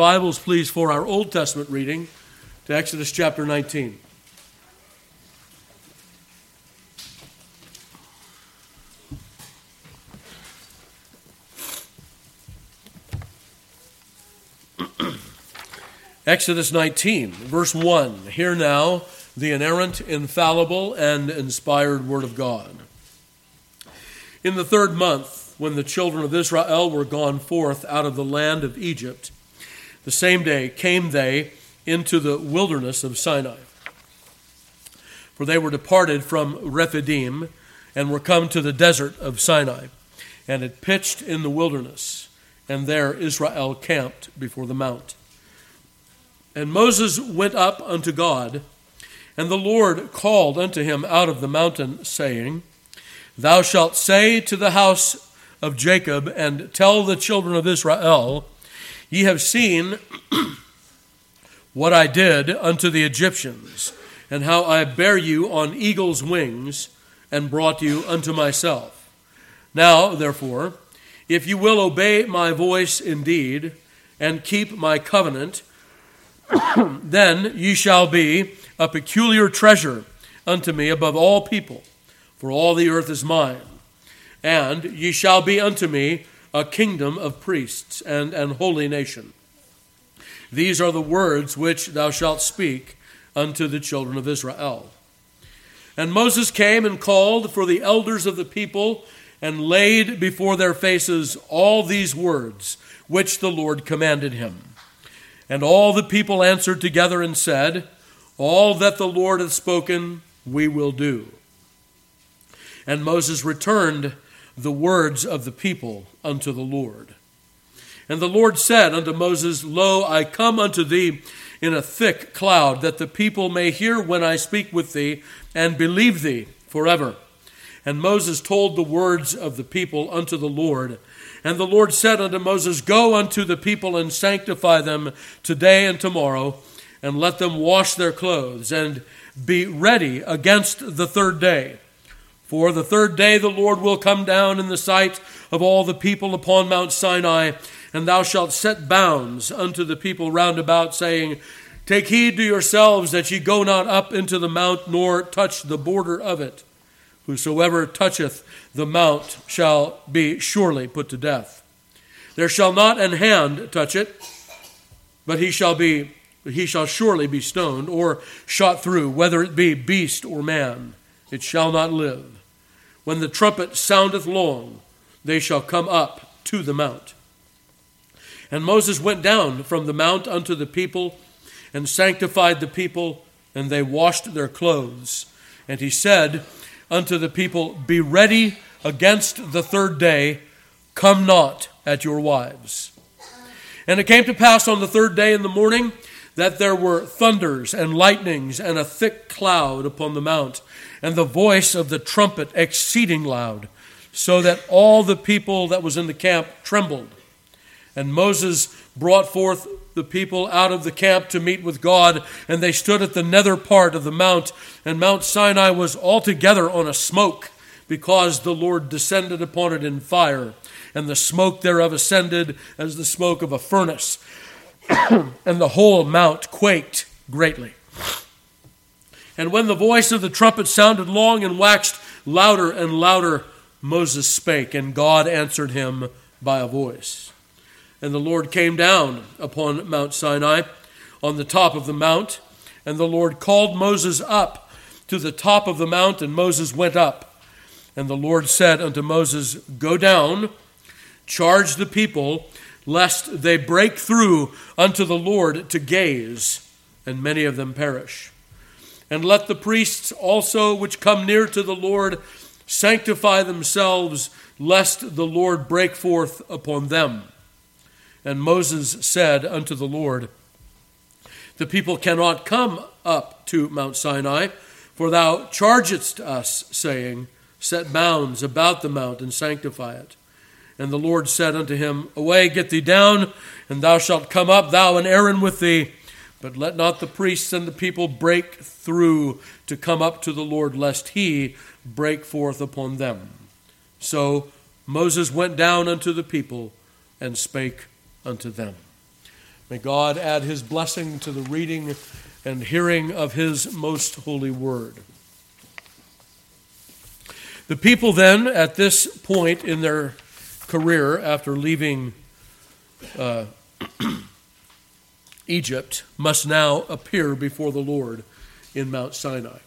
Bibles, please, for our Old Testament reading to Exodus chapter 19. Exodus 19, verse 1. Hear now the inerrant, infallible, and inspired Word of God. In the third month, when the children of Israel were gone forth out of the land of Egypt, the same day came they into the wilderness of Sinai. For they were departed from Rephidim and were come to the desert of Sinai, and had pitched in the wilderness, and there Israel camped before the mount. And Moses went up unto God, and the Lord called unto him out of the mountain, saying, Thou shalt say to the house of Jacob, and tell the children of Israel, Ye have seen what I did unto the Egyptians, and how I bare you on eagle's wings, and brought you unto myself. Now, therefore, if you will obey my voice indeed, and keep my covenant, then ye shall be a peculiar treasure unto me above all people, for all the earth is mine. And ye shall be unto me a kingdom of priests and an holy nation. These are the words which thou shalt speak unto the children of Israel. And Moses came and called for the elders of the people and laid before their faces all these words which the Lord commanded him. And all the people answered together and said, All that the Lord hath spoken, we will do. And Moses returned the words of the people unto the Lord. And the Lord said unto Moses, Lo, I come unto thee in a thick cloud, that the people may hear when I speak with thee, and believe thee forever. And Moses told the words of the people unto the Lord. And the Lord said unto Moses, Go unto the people and sanctify them today and tomorrow, and let them wash their clothes, and be ready against the third day. For the third day the Lord will come down in the sight of all the people upon Mount Sinai, and thou shalt set bounds unto the people round about, saying, Take heed to yourselves that ye go not up into the mount, nor touch the border of it. Whosoever toucheth the mount shall be surely put to death. There shall not an hand touch it, but he shall be he shall surely be stoned or shot through, whether it be beast or man. It shall not live. When the trumpet soundeth long, they shall come up to the mount. And Moses went down from the mount unto the people, and sanctified the people, and they washed their clothes. And he said unto the people, Be ready against the third day, come not at your wives. And it came to pass on the third day in the morning that there were thunders and lightnings and a thick cloud upon the mount, and the voice of the trumpet exceeding loud, so that all the people that was in the camp trembled. And Moses brought forth the people out of the camp to meet with God, and they stood at the nether part of the mount, and Mount Sinai was altogether on a smoke, because the Lord descended upon it in fire, and the smoke thereof ascended as the smoke of a furnace, and the whole mount quaked greatly. And when the voice of the trumpet sounded long and waxed louder and louder, Moses spake, and God answered him by a voice. And the Lord came down upon Mount Sinai on the top of the mount, and the Lord called Moses up to the top of the mount, and Moses went up. And the Lord said unto Moses, Go down, charge the people, lest they break through unto the Lord to gaze, and many of them perish. And let the priests also which come near to the Lord sanctify themselves, lest the Lord break forth upon them. And Moses said unto the Lord, The people cannot come up to Mount Sinai, for thou chargest us, saying, Set bounds about the mount and sanctify it. And the Lord said unto him, Away, get thee down, and thou shalt come up, thou and Aaron with thee but let not the priests and the people break through to come up to the Lord, lest he break forth upon them. So Moses went down unto the people and spake unto them. May God add his blessing to the reading and hearing of his most holy word. The people then, at this point in their career, after leaving uh, Egypt, must now appear before the Lord in Mount Sinai.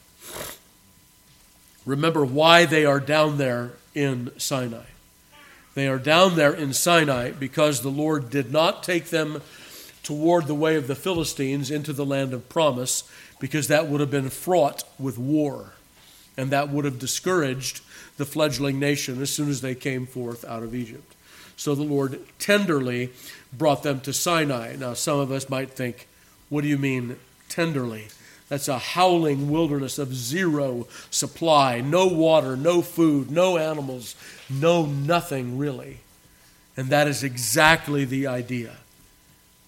Remember why they are down there in Sinai. They are down there in Sinai because the Lord did not take them toward the way of the Philistines into the land of promise, because that would have been fraught with war, and that would have discouraged the fledgling nation as soon as they came forth out of Egypt. So the Lord tenderly brought them to Sinai. Now, some of us might think, what do you mean tenderly? That's a howling wilderness of zero supply, no water, no food, no animals, no nothing really. And that is exactly the idea,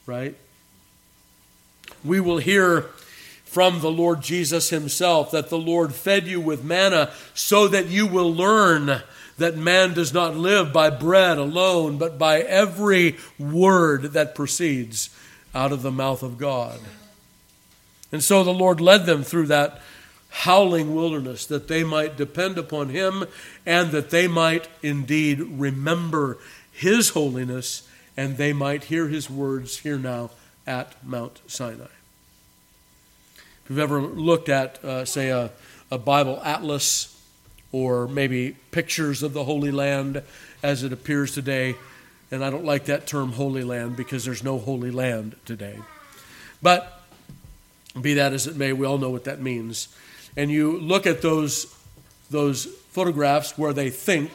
right? We will hear from the Lord Jesus himself that the Lord fed you with manna so that you will learn that man does not live by bread alone, but by every word that proceeds out of the mouth of God. And so the Lord led them through that howling wilderness that they might depend upon Him and that they might indeed remember His holiness and they might hear His words here now at Mount Sinai. If you've ever looked at, uh, say, a, a Bible atlas or maybe pictures of the Holy Land as it appears today, and I don't like that term Holy Land because there's no Holy Land today. But be that as it may, we all know what that means. And you look at those, those photographs where they think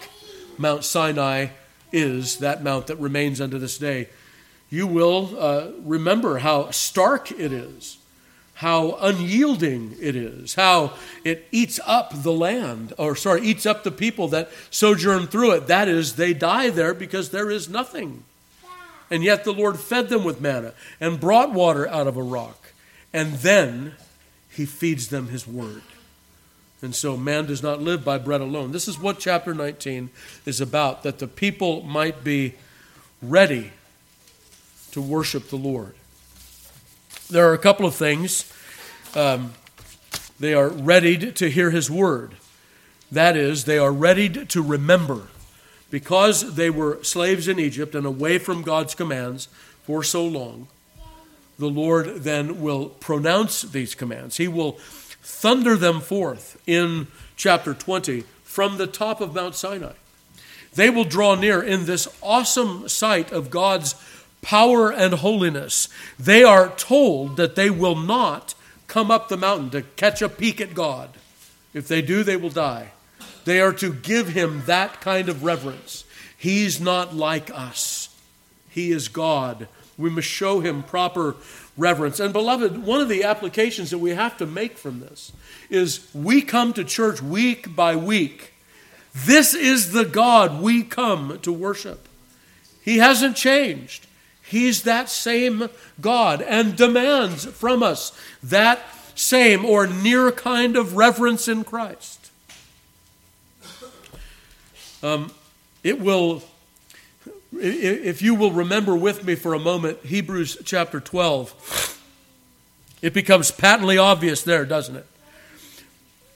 Mount Sinai is, that mount that remains unto this day, you will uh, remember how stark it is, how unyielding it is, how it eats up the land, or sorry, eats up the people that sojourn through it. That is, they die there because there is nothing. And yet the Lord fed them with manna and brought water out of a rock and then he feeds them his word. And so man does not live by bread alone. This is what chapter 19 is about that the people might be ready to worship the Lord. There are a couple of things. Um, they are readied to hear his word. That is, they are readied to remember. Because they were slaves in Egypt and away from God's commands for so long, the Lord then will pronounce these commands. He will thunder them forth in chapter 20 from the top of Mount Sinai. They will draw near in this awesome sight of God's power and holiness. They are told that they will not come up the mountain to catch a peek at God. If they do, they will die. They are to give him that kind of reverence. He's not like us, he is God we must show him proper reverence. And, beloved, one of the applications that we have to make from this is we come to church week by week. This is the God we come to worship. He hasn't changed. He's that same God and demands from us that same or near kind of reverence in Christ. Um, it will if you will remember with me for a moment Hebrews chapter 12, it becomes patently obvious there, doesn't it?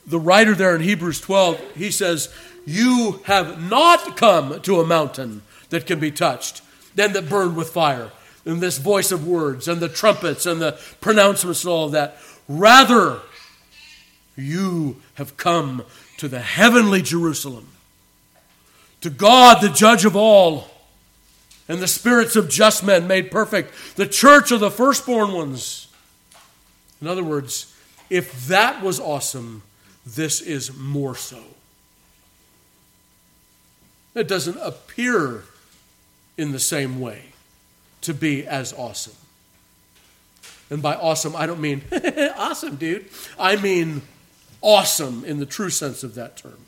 The writer there in Hebrews 12, he says, You have not come to a mountain that can be touched, then that burned with fire, and this voice of words, and the trumpets, and the pronouncements, and all of that. Rather, you have come to the heavenly Jerusalem, to God, the judge of all and the spirits of just men made perfect, the church of the firstborn ones. In other words, if that was awesome, this is more so. It doesn't appear in the same way to be as awesome. And by awesome, I don't mean awesome, dude. I mean awesome in the true sense of that term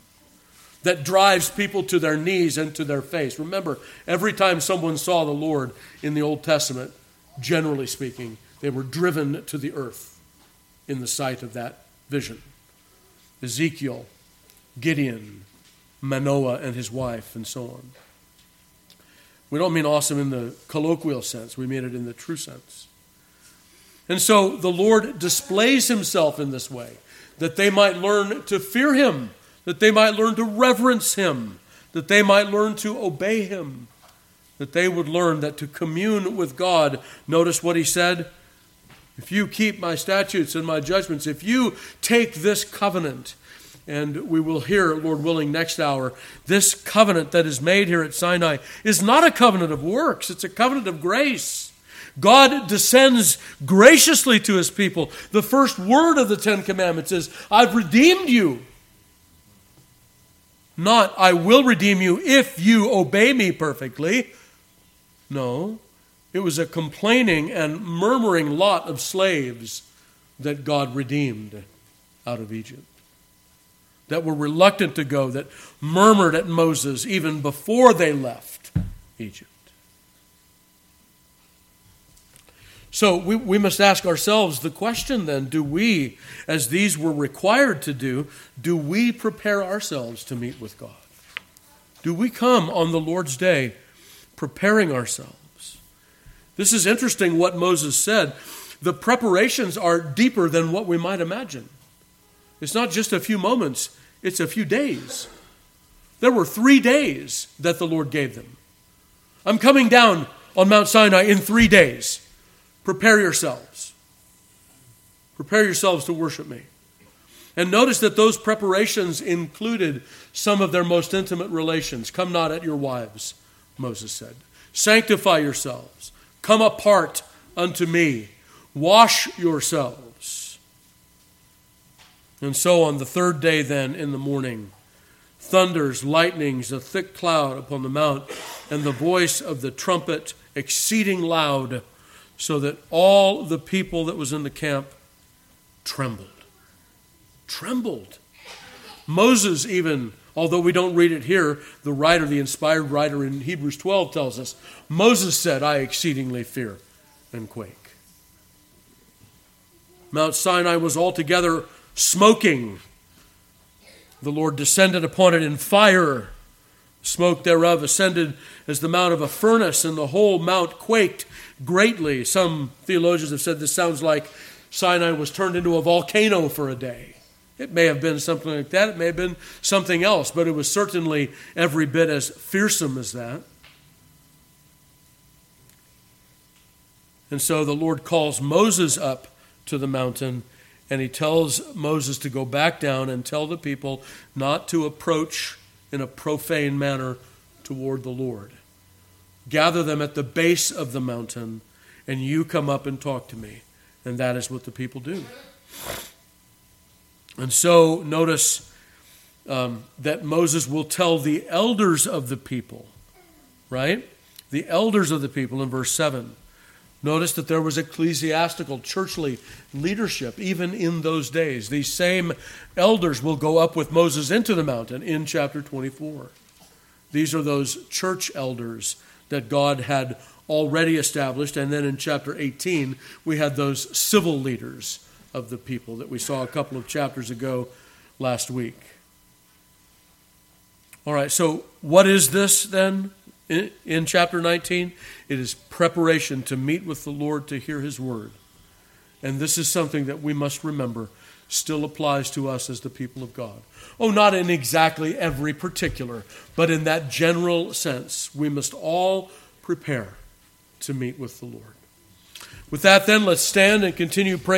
that drives people to their knees and to their face. Remember, every time someone saw the Lord in the Old Testament, generally speaking, they were driven to the earth in the sight of that vision. Ezekiel, Gideon, Manoah and his wife, and so on. We don't mean awesome in the colloquial sense, we mean it in the true sense. And so the Lord displays himself in this way that they might learn to fear him, that they might learn to reverence him, that they might learn to obey him, that they would learn that to commune with God, notice what he said. If you keep my statutes and my judgments, if you take this covenant, and we will hear, Lord willing, next hour, this covenant that is made here at Sinai is not a covenant of works, it's a covenant of grace. God descends graciously to his people. The first word of the Ten Commandments is, I've redeemed you. Not, I will redeem you if you obey me perfectly. No, it was a complaining and murmuring lot of slaves that God redeemed out of Egypt that were reluctant to go, that murmured at Moses even before they left Egypt. So we, we must ask ourselves the question then do we, as these were required to do, do we prepare ourselves to meet with God? Do we come on the Lord's day preparing ourselves? This is interesting what Moses said. The preparations are deeper than what we might imagine. It's not just a few moments, it's a few days. There were three days that the Lord gave them. I'm coming down on Mount Sinai in three days. Prepare yourselves. Prepare yourselves to worship me. And notice that those preparations included some of their most intimate relations. Come not at your wives, Moses said. Sanctify yourselves. Come apart unto me. Wash yourselves. And so on the third day, then, in the morning, thunders, lightnings, a thick cloud upon the mount, and the voice of the trumpet exceeding loud, so that all the people that was in the camp trembled. Trembled. Moses, even, although we don't read it here, the writer, the inspired writer in Hebrews 12 tells us, Moses said, I exceedingly fear and quake. Mount Sinai was altogether smoking. The Lord descended upon it in fire. Smoke thereof ascended as the mount of a furnace, and the whole mount quaked greatly. Some theologians have said this sounds like Sinai was turned into a volcano for a day. It may have been something like that, it may have been something else, but it was certainly every bit as fearsome as that. And so the Lord calls Moses up to the mountain and he tells Moses to go back down and tell the people not to approach in a profane manner toward the Lord. Gather them at the base of the mountain, and you come up and talk to me. And that is what the people do. And so notice um, that Moses will tell the elders of the people, right? The elders of the people in verse 7 Notice that there was ecclesiastical, churchly leadership even in those days. These same elders will go up with Moses into the mountain in chapter 24. These are those church elders that God had already established. And then in chapter 18, we had those civil leaders of the people that we saw a couple of chapters ago last week. All right, so what is this then? In, in chapter 19, it is preparation to meet with the Lord to hear his word. And this is something that we must remember still applies to us as the people of God. Oh, not in exactly every particular, but in that general sense, we must all prepare to meet with the Lord. With that, then, let's stand and continue praying.